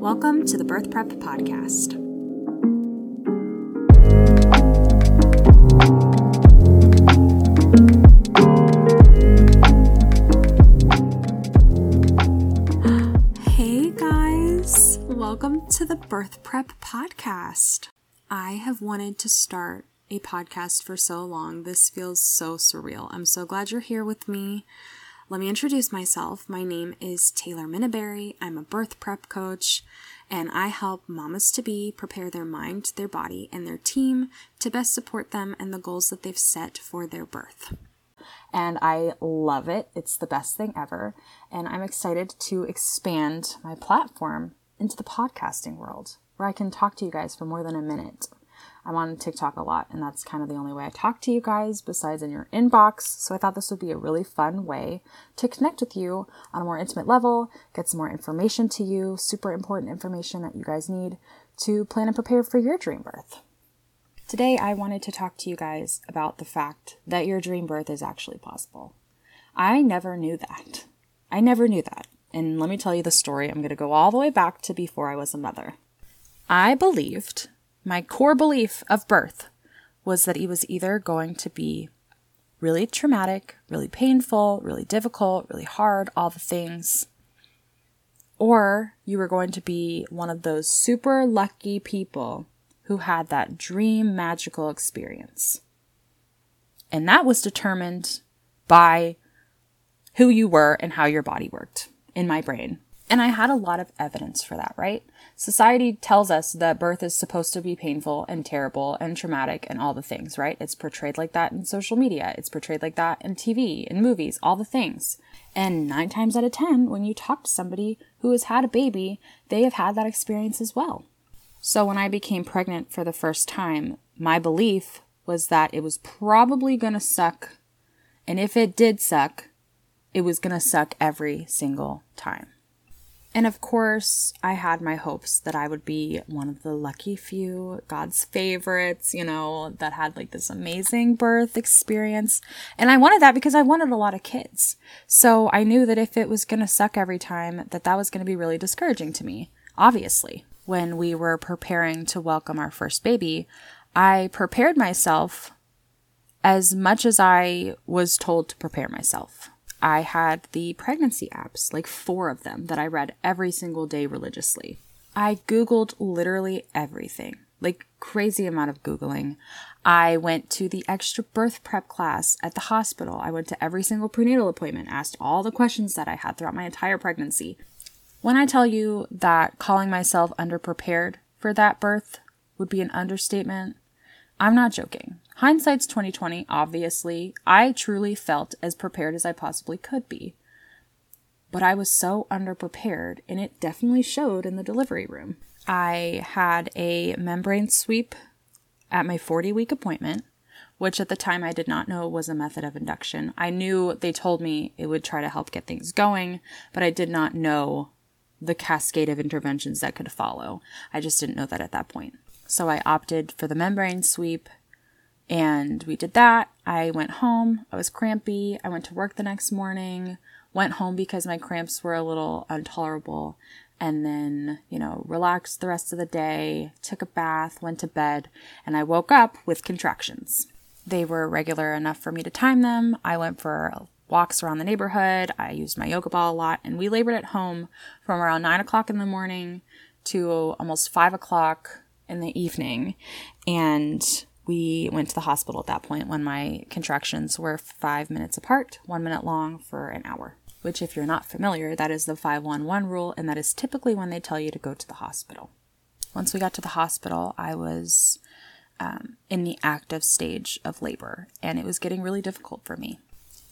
Welcome to the Birth Prep Podcast. Hey guys, welcome to the Birth Prep Podcast. I have wanted to start a podcast for so long. This feels so surreal. I'm so glad you're here with me. Let me introduce myself. My name is Taylor Minneberry. I'm a birth prep coach, and I help mamas to be prepare their mind, their body, and their team to best support them and the goals that they've set for their birth. And I love it. It's the best thing ever. And I'm excited to expand my platform into the podcasting world where I can talk to you guys for more than a minute. I'm on TikTok a lot, and that's kind of the only way I talk to you guys besides in your inbox. So I thought this would be a really fun way to connect with you on a more intimate level, get some more information to you, super important information that you guys need to plan and prepare for your dream birth. Today, I wanted to talk to you guys about the fact that your dream birth is actually possible. I never knew that. I never knew that. And let me tell you the story. I'm going to go all the way back to before I was a mother. I believed my core belief of birth was that it was either going to be really traumatic, really painful, really difficult, really hard, all the things, or you were going to be one of those super lucky people who had that dream magical experience. And that was determined by who you were and how your body worked in my brain. And I had a lot of evidence for that, right? Society tells us that birth is supposed to be painful and terrible and traumatic and all the things, right? It's portrayed like that in social media. It's portrayed like that in TV, in movies, all the things. And nine times out of ten, when you talk to somebody who has had a baby, they have had that experience as well. So when I became pregnant for the first time, my belief was that it was probably gonna suck. And if it did suck, it was gonna suck every single time. And of course, I had my hopes that I would be one of the lucky few, God's favorites, you know, that had like this amazing birth experience. And I wanted that because I wanted a lot of kids. So I knew that if it was going to suck every time, that that was going to be really discouraging to me, obviously. When we were preparing to welcome our first baby, I prepared myself as much as I was told to prepare myself. I had the pregnancy apps, like four of them, that I read every single day religiously. I Googled literally everything, like crazy amount of Googling. I went to the extra birth prep class at the hospital. I went to every single prenatal appointment, asked all the questions that I had throughout my entire pregnancy. When I tell you that calling myself underprepared for that birth would be an understatement, I'm not joking. Hindsight's 2020, obviously. I truly felt as prepared as I possibly could be. But I was so underprepared, and it definitely showed in the delivery room. I had a membrane sweep at my 40 week appointment, which at the time I did not know was a method of induction. I knew they told me it would try to help get things going, but I did not know the cascade of interventions that could follow. I just didn't know that at that point. So I opted for the membrane sweep and we did that. I went home. I was crampy. I went to work the next morning, went home because my cramps were a little intolerable, and then, you know, relaxed the rest of the day, took a bath, went to bed, and I woke up with contractions. They were regular enough for me to time them. I went for walks around the neighborhood. I used my yoga ball a lot, and we labored at home from around nine o'clock in the morning to almost five o'clock in the evening. And we went to the hospital at that point when my contractions were five minutes apart, one minute long for an hour. Which, if you're not familiar, that is the 511 rule, and that is typically when they tell you to go to the hospital. Once we got to the hospital, I was um, in the active stage of labor, and it was getting really difficult for me.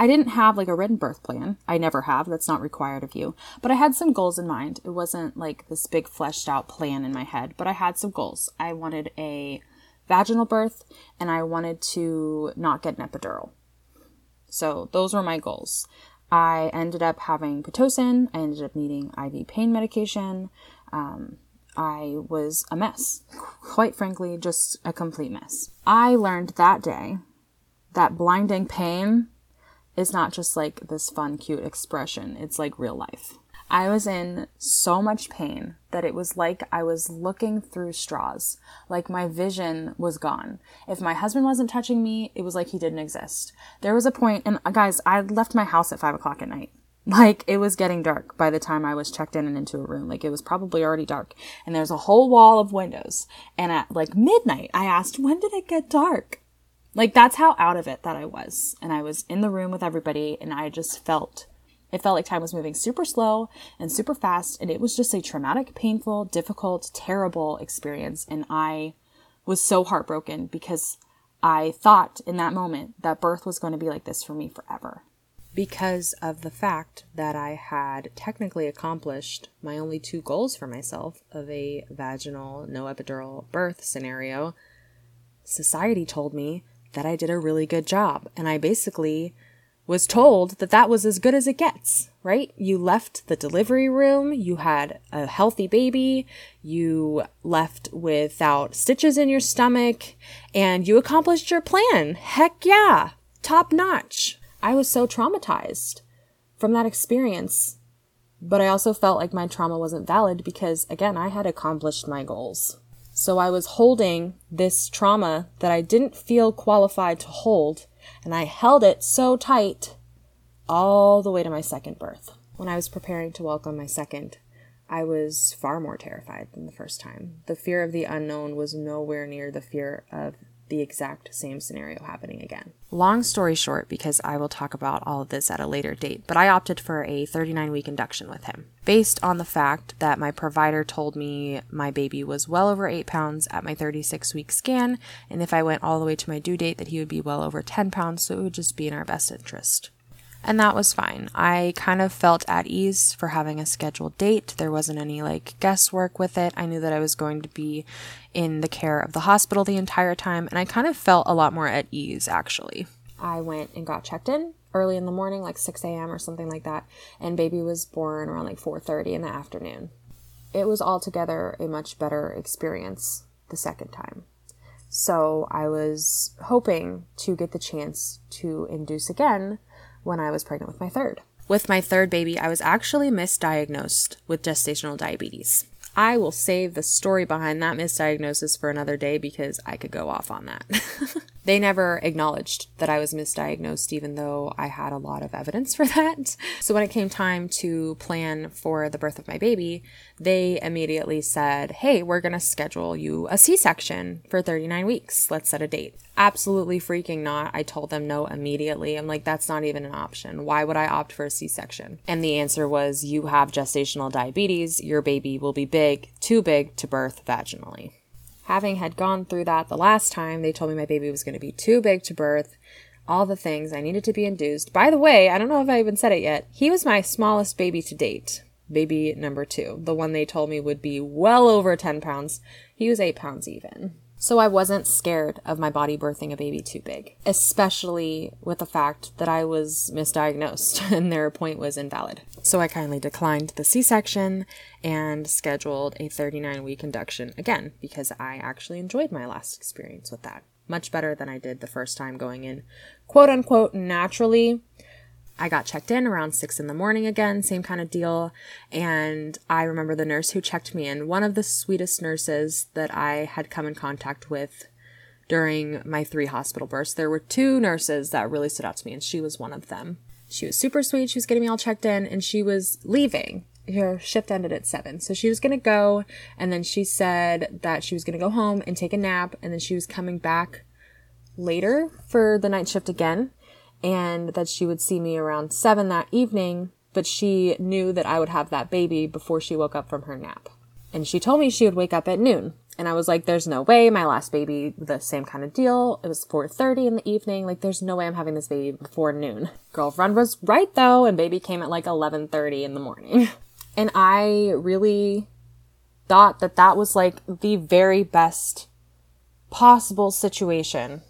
I didn't have like a written birth plan. I never have. That's not required of you. But I had some goals in mind. It wasn't like this big fleshed out plan in my head, but I had some goals. I wanted a vaginal birth and I wanted to not get an epidural. So those were my goals. I ended up having Pitocin. I ended up needing IV pain medication. Um, I was a mess. Quite frankly, just a complete mess. I learned that day that blinding pain is not just like this fun, cute expression. It's like real life. I was in so much pain that it was like I was looking through straws. Like my vision was gone. If my husband wasn't touching me, it was like he didn't exist. There was a point, and uh, guys, I left my house at five o'clock at night. Like it was getting dark by the time I was checked in and into a room. Like it was probably already dark. And there's a whole wall of windows. And at like midnight, I asked, when did it get dark? Like that's how out of it that I was. And I was in the room with everybody and I just felt it felt like time was moving super slow and super fast, and it was just a traumatic, painful, difficult, terrible experience. And I was so heartbroken because I thought in that moment that birth was going to be like this for me forever. Because of the fact that I had technically accomplished my only two goals for myself of a vaginal, no epidural birth scenario, society told me that I did a really good job. And I basically was told that that was as good as it gets, right? You left the delivery room, you had a healthy baby, you left without stitches in your stomach, and you accomplished your plan. Heck yeah, top notch. I was so traumatized from that experience, but I also felt like my trauma wasn't valid because, again, I had accomplished my goals. So I was holding this trauma that I didn't feel qualified to hold and I held it so tight all the way to my second birth. When I was preparing to welcome my second, I was far more terrified than the first time. The fear of the unknown was nowhere near the fear of the exact same scenario happening again. Long story short, because I will talk about all of this at a later date, but I opted for a 39 week induction with him based on the fact that my provider told me my baby was well over 8 pounds at my 36 week scan, and if I went all the way to my due date, that he would be well over 10 pounds, so it would just be in our best interest and that was fine. I kind of felt at ease for having a scheduled date. There wasn't any like guesswork with it. I knew that I was going to be in the care of the hospital the entire time, and I kind of felt a lot more at ease actually. I went and got checked in early in the morning, like 6 a.m. or something like that, and baby was born around like 4:30 in the afternoon. It was altogether a much better experience the second time. So I was hoping to get the chance to induce again when I was pregnant with my third. With my third baby, I was actually misdiagnosed with gestational diabetes. I will save the story behind that misdiagnosis for another day because I could go off on that. they never acknowledged that I was misdiagnosed, even though I had a lot of evidence for that. So when it came time to plan for the birth of my baby, they immediately said, Hey, we're going to schedule you a C section for 39 weeks. Let's set a date. Absolutely freaking not. I told them no immediately. I'm like, that's not even an option. Why would I opt for a C section? And the answer was, You have gestational diabetes. Your baby will be big, too big to birth vaginally. Having had gone through that the last time, they told me my baby was going to be too big to birth all the things I needed to be induced. By the way, I don't know if I even said it yet. He was my smallest baby to date. Baby number two. The one they told me would be well over 10 pounds. He was 8 pounds even. So I wasn't scared of my body birthing a baby too big, especially with the fact that I was misdiagnosed and their point was invalid. So I kindly declined the C section and scheduled a 39 week induction again because I actually enjoyed my last experience with that. Much better than I did the first time going in quote unquote naturally I got checked in around six in the morning again, same kind of deal. And I remember the nurse who checked me in, one of the sweetest nurses that I had come in contact with during my three hospital births. There were two nurses that really stood out to me, and she was one of them. She was super sweet. She was getting me all checked in, and she was leaving. Her shift ended at seven. So she was going to go, and then she said that she was going to go home and take a nap, and then she was coming back later for the night shift again and that she would see me around seven that evening, but she knew that I would have that baby before she woke up from her nap. And she told me she would wake up at noon. And I was like, there's no way my last baby, the same kind of deal. It was 4.30 in the evening. Like, there's no way I'm having this baby before noon. Girlfriend was right though, and baby came at like 11.30 in the morning. and I really thought that that was like the very best possible situation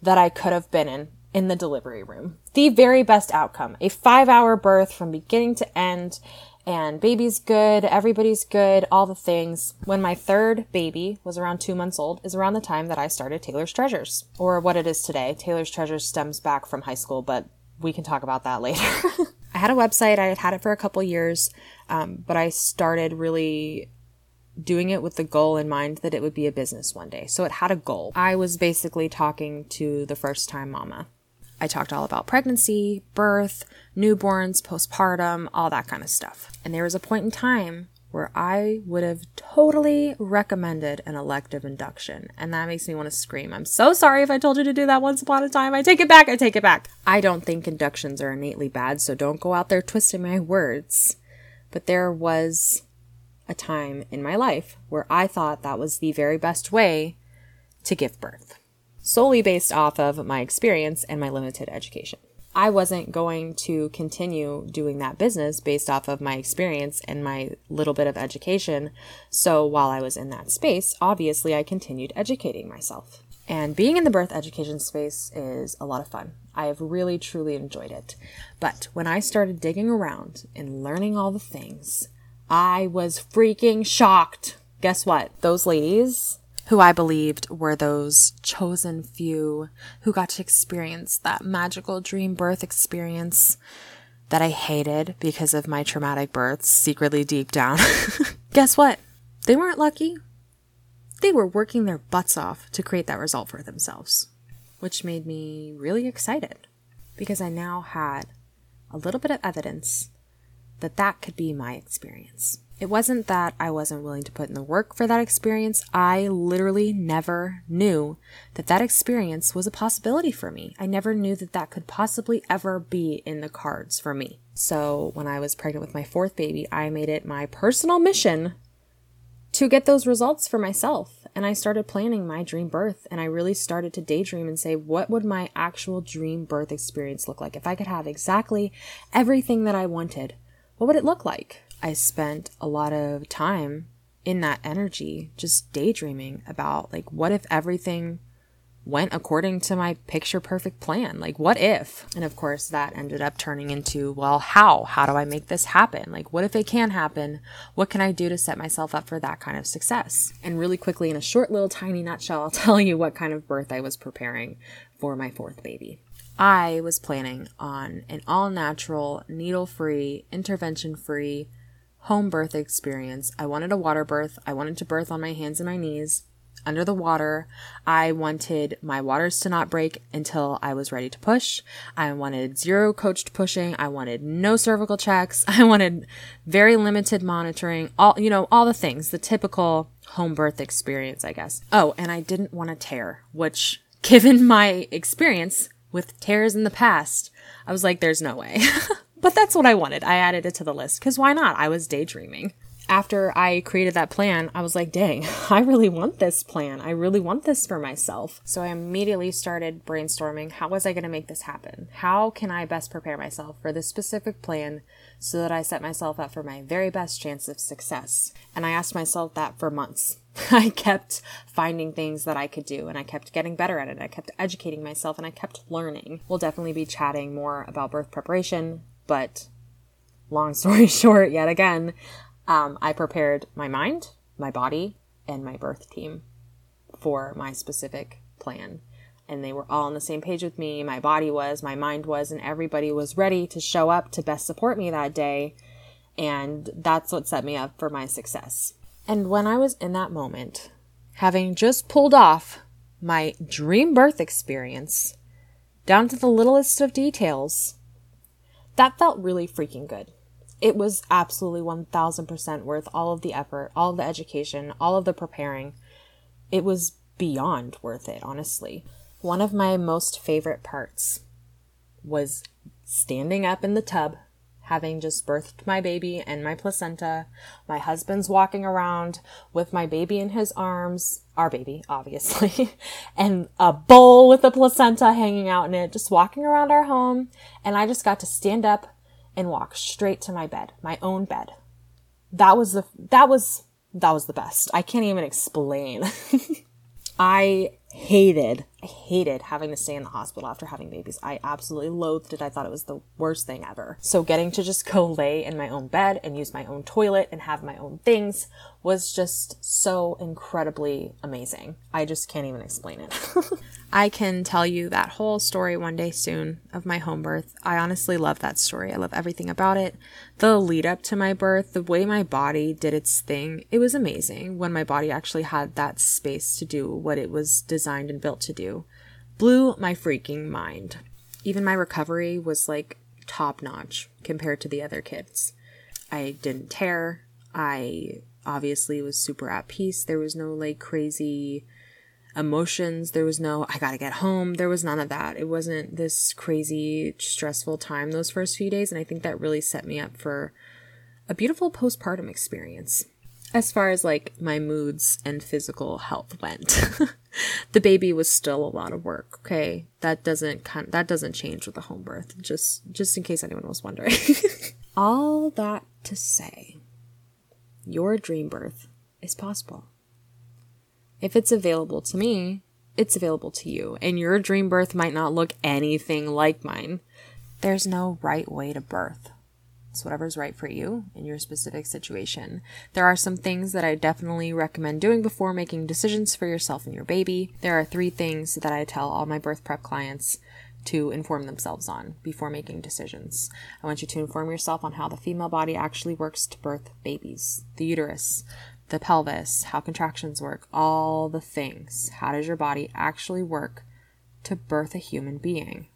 that I could have been in in the delivery room. The very best outcome. A five hour birth from beginning to end and baby's good, everybody's good, all the things. When my third baby was around two months old, is around the time that I started Taylor's Treasures, or what it is today. Taylor's Treasures stems back from high school, but we can talk about that later. I had a website, I had had it for a couple years, um, but I started really doing it with the goal in mind that it would be a business one day. So it had a goal. I was basically talking to the first time mama. I talked all about pregnancy, birth, newborns, postpartum, all that kind of stuff. And there was a point in time where I would have totally recommended an elective induction. And that makes me want to scream. I'm so sorry if I told you to do that once upon a time. I take it back. I take it back. I don't think inductions are innately bad, so don't go out there twisting my words. But there was a time in my life where I thought that was the very best way to give birth, solely based off of my experience and my limited education. I wasn't going to continue doing that business based off of my experience and my little bit of education. So while I was in that space, obviously I continued educating myself. And being in the birth education space is a lot of fun. I have really truly enjoyed it. But when I started digging around and learning all the things, I was freaking shocked. Guess what? Those ladies who I believed were those chosen few who got to experience that magical dream birth experience that I hated because of my traumatic births secretly deep down. Guess what? They weren't lucky. They were working their butts off to create that result for themselves, which made me really excited because I now had a little bit of evidence that that could be my experience. It wasn't that I wasn't willing to put in the work for that experience. I literally never knew that that experience was a possibility for me. I never knew that that could possibly ever be in the cards for me. So when I was pregnant with my fourth baby, I made it my personal mission to get those results for myself. And I started planning my dream birth and I really started to daydream and say, what would my actual dream birth experience look like? If I could have exactly everything that I wanted, what would it look like? I spent a lot of time in that energy just daydreaming about like what if everything went according to my picture perfect plan? Like what if? And of course that ended up turning into well how? How do i make this happen? Like what if it can happen? What can i do to set myself up for that kind of success? And really quickly in a short little tiny nutshell i'll tell you what kind of birth i was preparing for my fourth baby. I was planning on an all natural needle free intervention free home birth experience. I wanted a water birth. I wanted to birth on my hands and my knees under the water. I wanted my waters to not break until I was ready to push. I wanted zero coached pushing. I wanted no cervical checks. I wanted very limited monitoring. All, you know, all the things, the typical home birth experience, I guess. Oh, and I didn't want to tear, which given my experience with tears in the past, I was like, there's no way. But that's what I wanted. I added it to the list because why not? I was daydreaming. After I created that plan, I was like, dang, I really want this plan. I really want this for myself. So I immediately started brainstorming how was I going to make this happen? How can I best prepare myself for this specific plan so that I set myself up for my very best chance of success? And I asked myself that for months. I kept finding things that I could do and I kept getting better at it. I kept educating myself and I kept learning. We'll definitely be chatting more about birth preparation but long story short, yet again, um, I prepared my mind, my body, and my birth team for my specific plan. And they were all on the same page with me. My body was, my mind was, and everybody was ready to show up to best support me that day. And that's what set me up for my success. And when I was in that moment, having just pulled off my dream birth experience, down to the littlest of details, that felt really freaking good. It was absolutely 1000% worth all of the effort, all of the education, all of the preparing. It was beyond worth it, honestly. One of my most favorite parts was standing up in the tub having just birthed my baby and my placenta. My husband's walking around with my baby in his arms, our baby, obviously, and a bowl with the placenta hanging out in it, just walking around our home. And I just got to stand up and walk straight to my bed, my own bed. That was the, that was, that was the best. I can't even explain. I hated, I hated having to stay in the hospital after having babies. I absolutely loathed it. I thought it was the worst thing ever. So getting to just go lay in my own bed and use my own toilet and have my own things was just so incredibly amazing. I just can't even explain it. I can tell you that whole story one day soon of my home birth. I honestly love that story. I love everything about it. The lead up to my birth, the way my body did its thing, it was amazing when my body actually had that space to do what it was designed and built to do. Blew my freaking mind. Even my recovery was like top notch compared to the other kids. I didn't tear. I obviously was super at peace. There was no like crazy emotions. There was no, I gotta get home. There was none of that. It wasn't this crazy, stressful time those first few days. And I think that really set me up for a beautiful postpartum experience. As far as like my moods and physical health went, the baby was still a lot of work. Okay, that doesn't kind that doesn't change with a home birth. Just just in case anyone was wondering. All that to say, your dream birth is possible. If it's available to me, it's available to you. And your dream birth might not look anything like mine. There's no right way to birth. It's whatever's right for you in your specific situation. There are some things that I definitely recommend doing before making decisions for yourself and your baby. There are three things that I tell all my birth prep clients to inform themselves on before making decisions. I want you to inform yourself on how the female body actually works to birth babies, the uterus, the pelvis, how contractions work, all the things. How does your body actually work to birth a human being?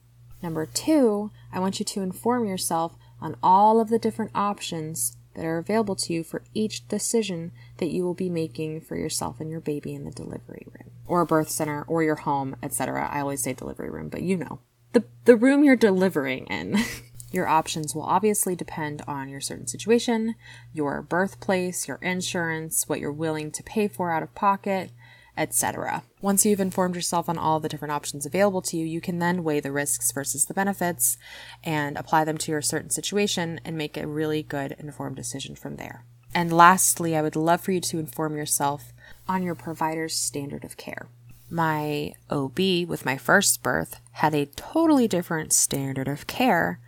Number two, I want you to inform yourself on all of the different options that are available to you for each decision that you will be making for yourself and your baby in the delivery room or a birth center or your home, etc. I always say delivery room, but you know, the the room you're delivering in. Your options will obviously depend on your certain situation, your birthplace, your insurance, what you're willing to pay for out of pocket, etc. Once you've informed yourself on all the different options available to you, you can then weigh the risks versus the benefits and apply them to your certain situation and make a really good informed decision from there. And lastly, I would love for you to inform yourself on your provider's standard of care. My OB with my first birth had a totally different standard of care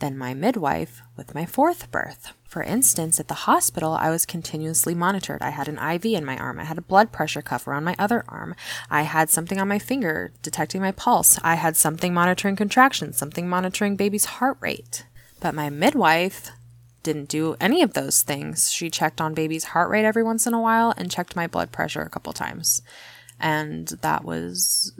than my midwife with my fourth birth. For instance, at the hospital, I was continuously monitored. I had an IV in my arm. I had a blood pressure cuff around my other arm. I had something on my finger detecting my pulse. I had something monitoring contractions, something monitoring baby's heart rate. But my midwife didn't do any of those things. She checked on baby's heart rate every once in a while and checked my blood pressure a couple times. And that was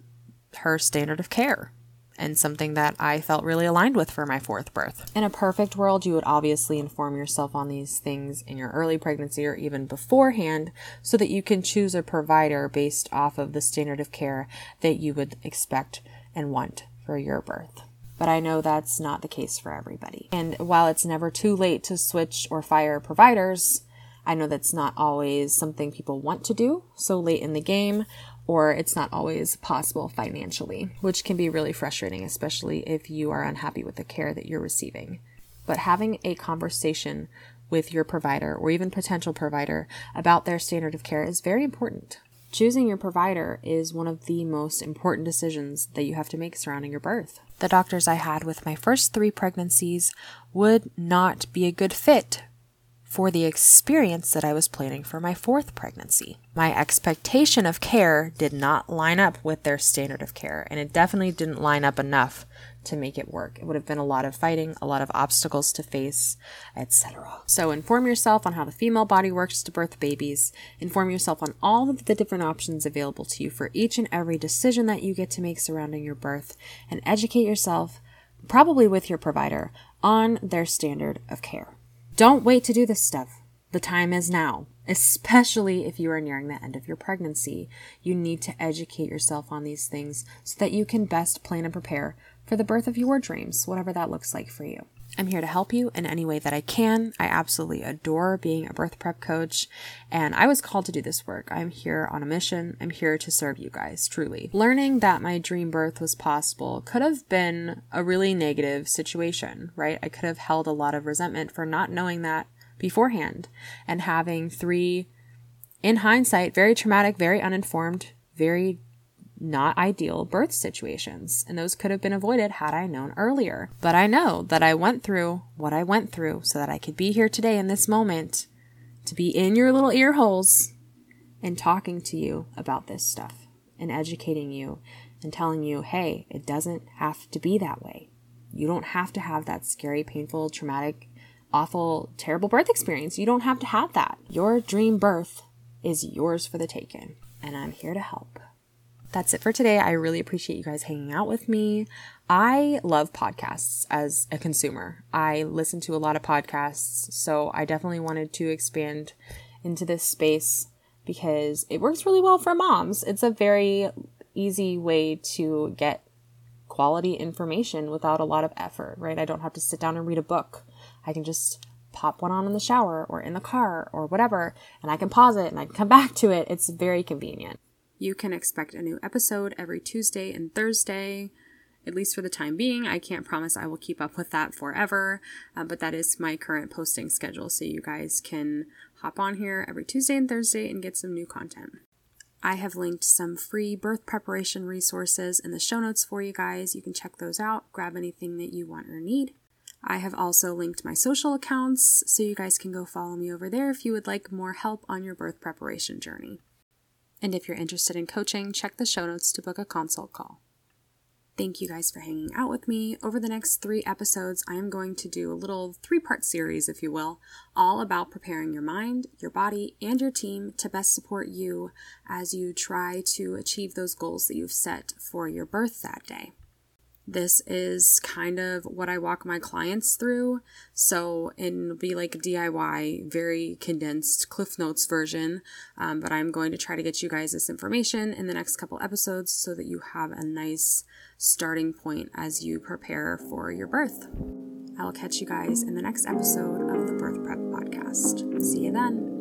her standard of care and something that I felt really aligned with for my fourth birth. In a perfect world, you would obviously inform yourself on these things in your early pregnancy or even beforehand so that you can choose a provider based off of the standard of care that you would expect and want for your birth. But I know that's not the case for everybody. And while it's never too late to switch or fire providers, I know that's not always something people want to do so late in the game, or it's not always possible financially, which can be really frustrating, especially if you are unhappy with the care that you're receiving. But having a conversation with your provider or even potential provider about their standard of care is very important. Choosing your provider is one of the most important decisions that you have to make surrounding your birth. The doctors I had with my first three pregnancies would not be a good fit for the experience that I was planning for my fourth pregnancy. My expectation of care did not line up with their standard of care, and it definitely didn't line up enough to make it work. It would have been a lot of fighting, a lot of obstacles to face, etc. So inform yourself on how the female body works to birth babies. Inform yourself on all of the different options available to you for each and every decision that you get to make surrounding your birth, and educate yourself, probably with your provider, on their standard of care. Don't wait to do this stuff. The time is now, especially if you are nearing the end of your pregnancy. You need to educate yourself on these things so that you can best plan and prepare for the birth of your dreams, whatever that looks like for you. I'm here to help you in any way that I can. I absolutely adore being a birth prep coach, and I was called to do this work. I'm here on a mission. I'm here to serve you guys, truly. Learning that my dream birth was possible could have been a really negative situation, right? I could have held a lot of resentment for not knowing that beforehand and having three, in hindsight, very traumatic, very uninformed, very not ideal birth situations, and those could have been avoided had I known earlier. But I know that I went through what I went through so that I could be here today in this moment to be in your little ear holes and talking to you about this stuff and educating you and telling you, hey, it doesn't have to be that way. You don't have to have that scary, painful, traumatic, awful, terrible birth experience. You don't have to have that. Your dream birth is yours for the taking, and I'm here to help. That's it for today. I really appreciate you guys hanging out with me. I love podcasts as a consumer. I listen to a lot of podcasts, so I definitely wanted to expand into this space because it works really well for moms. It's a very easy way to get quality information without a lot of effort, right? I don't have to sit down and read a book. I can just pop one on in the shower or in the car or whatever, and I can pause it and I can come back to it. It's very convenient. You can expect a new episode every Tuesday and Thursday, at least for the time being. I can't promise I will keep up with that forever, uh, but that is my current posting schedule. So you guys can hop on here every Tuesday and Thursday and get some new content. I have linked some free birth preparation resources in the show notes for you guys. You can check those out, grab anything that you want or need. I have also linked my social accounts so you guys can go follow me over there if you would like more help on your birth preparation journey. And if you're interested in coaching, check the show notes to book a consult call. Thank you guys for hanging out with me. Over the next three episodes, I am going to do a little three part series, if you will, all about preparing your mind, your body, and your team to best support you as you try to achieve those goals that you've set for your birth that day. This is kind of what I walk my clients through. So it'll be like a DIY, very condensed Cliff Notes version. Um, but I'm going to try to get you guys this information in the next couple episodes so that you have a nice starting point as you prepare for your birth. I will catch you guys in the next episode of the Birth Prep Podcast. See you then.